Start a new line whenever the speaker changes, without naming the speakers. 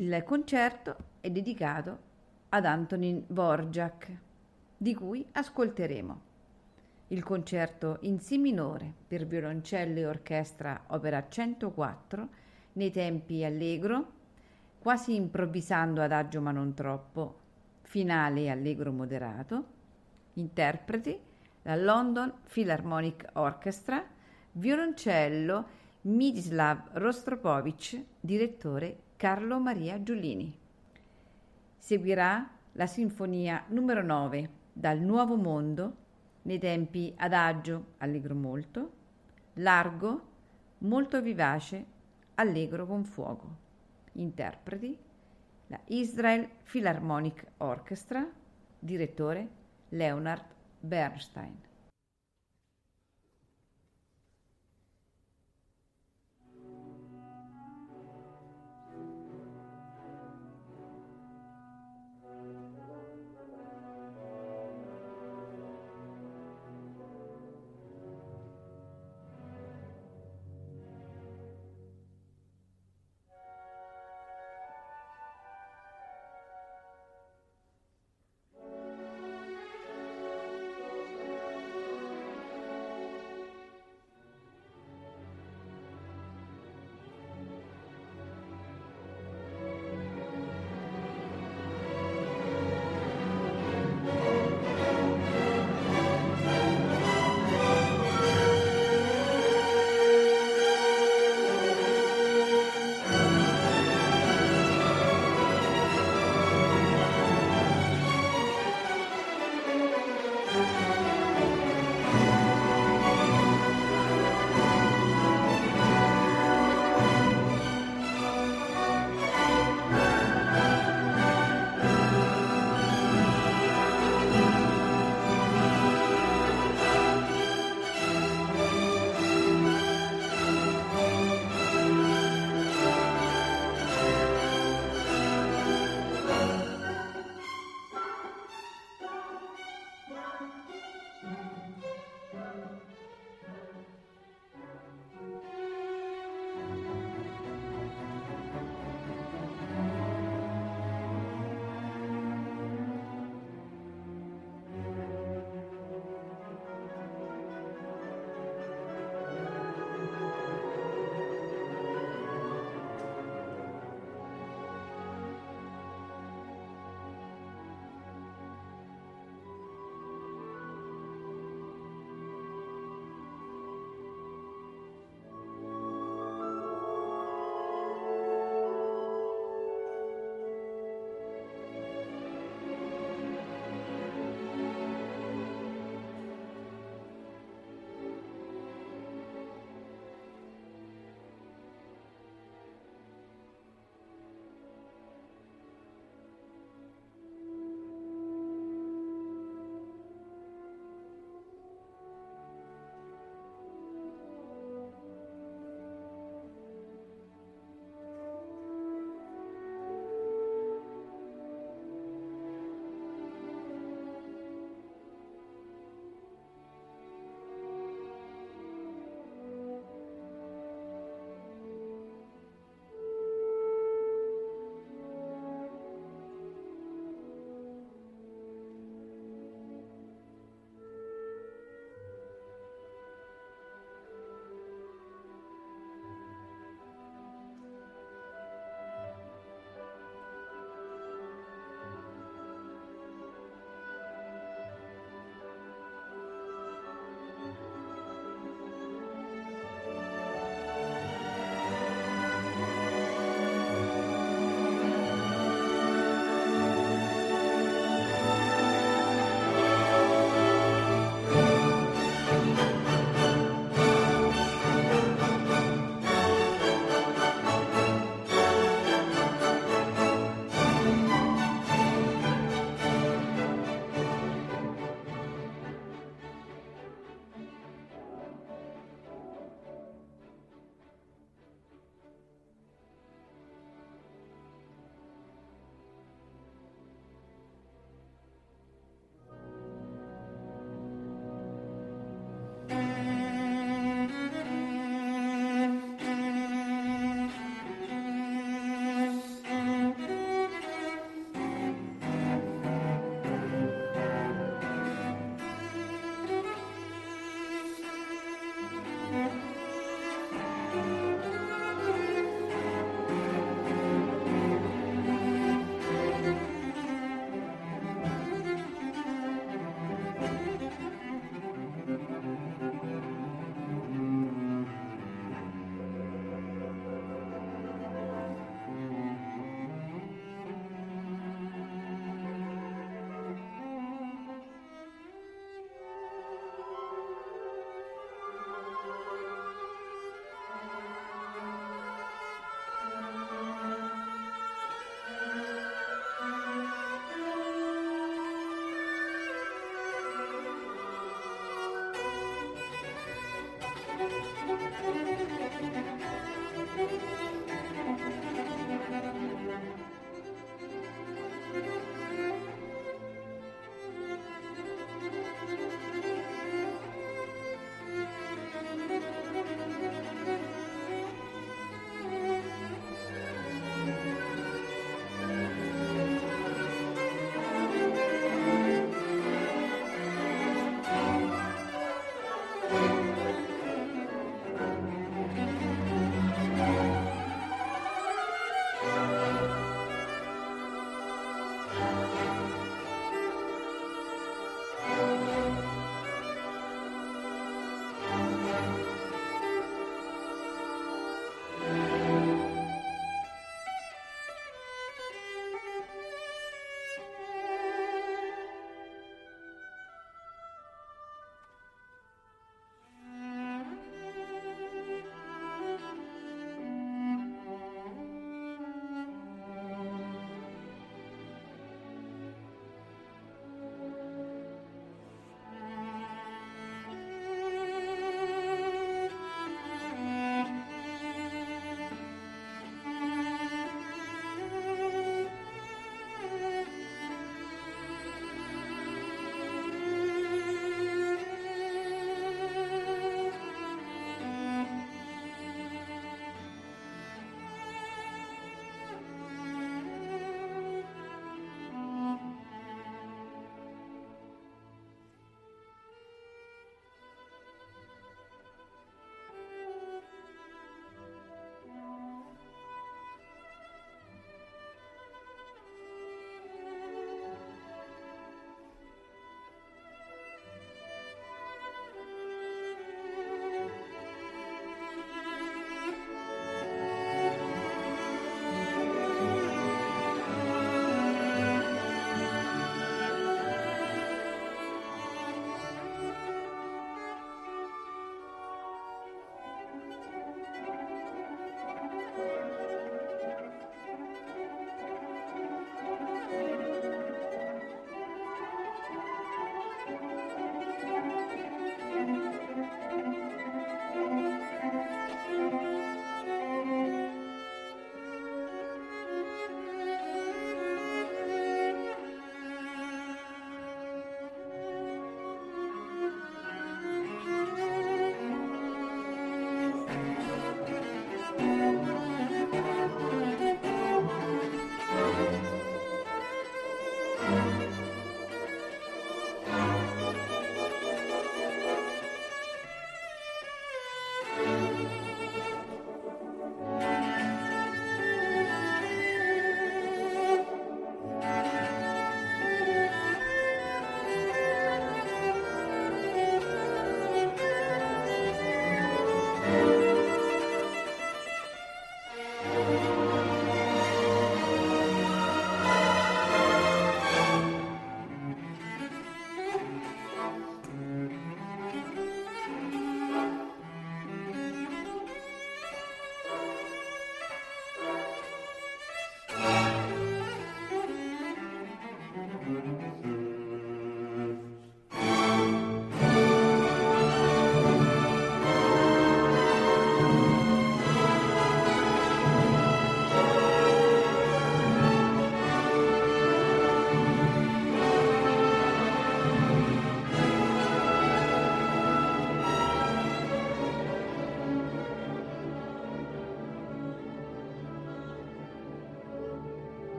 Il concerto è dedicato ad Antonin Dvorak, di cui ascolteremo. Il concerto in Si minore per violoncello e orchestra opera 104 nei tempi allegro, quasi improvvisando adagio ma non troppo, finale allegro moderato, interpreti la London Philharmonic Orchestra, violoncello Midislav Rostropovich, direttore Carlo Maria Giullini. Seguirà la sinfonia numero 9 dal Nuovo Mondo nei tempi adagio allegro molto, largo molto vivace, allegro con fuoco. Interpreti la Israel Philharmonic Orchestra, direttore Leonard Bernstein.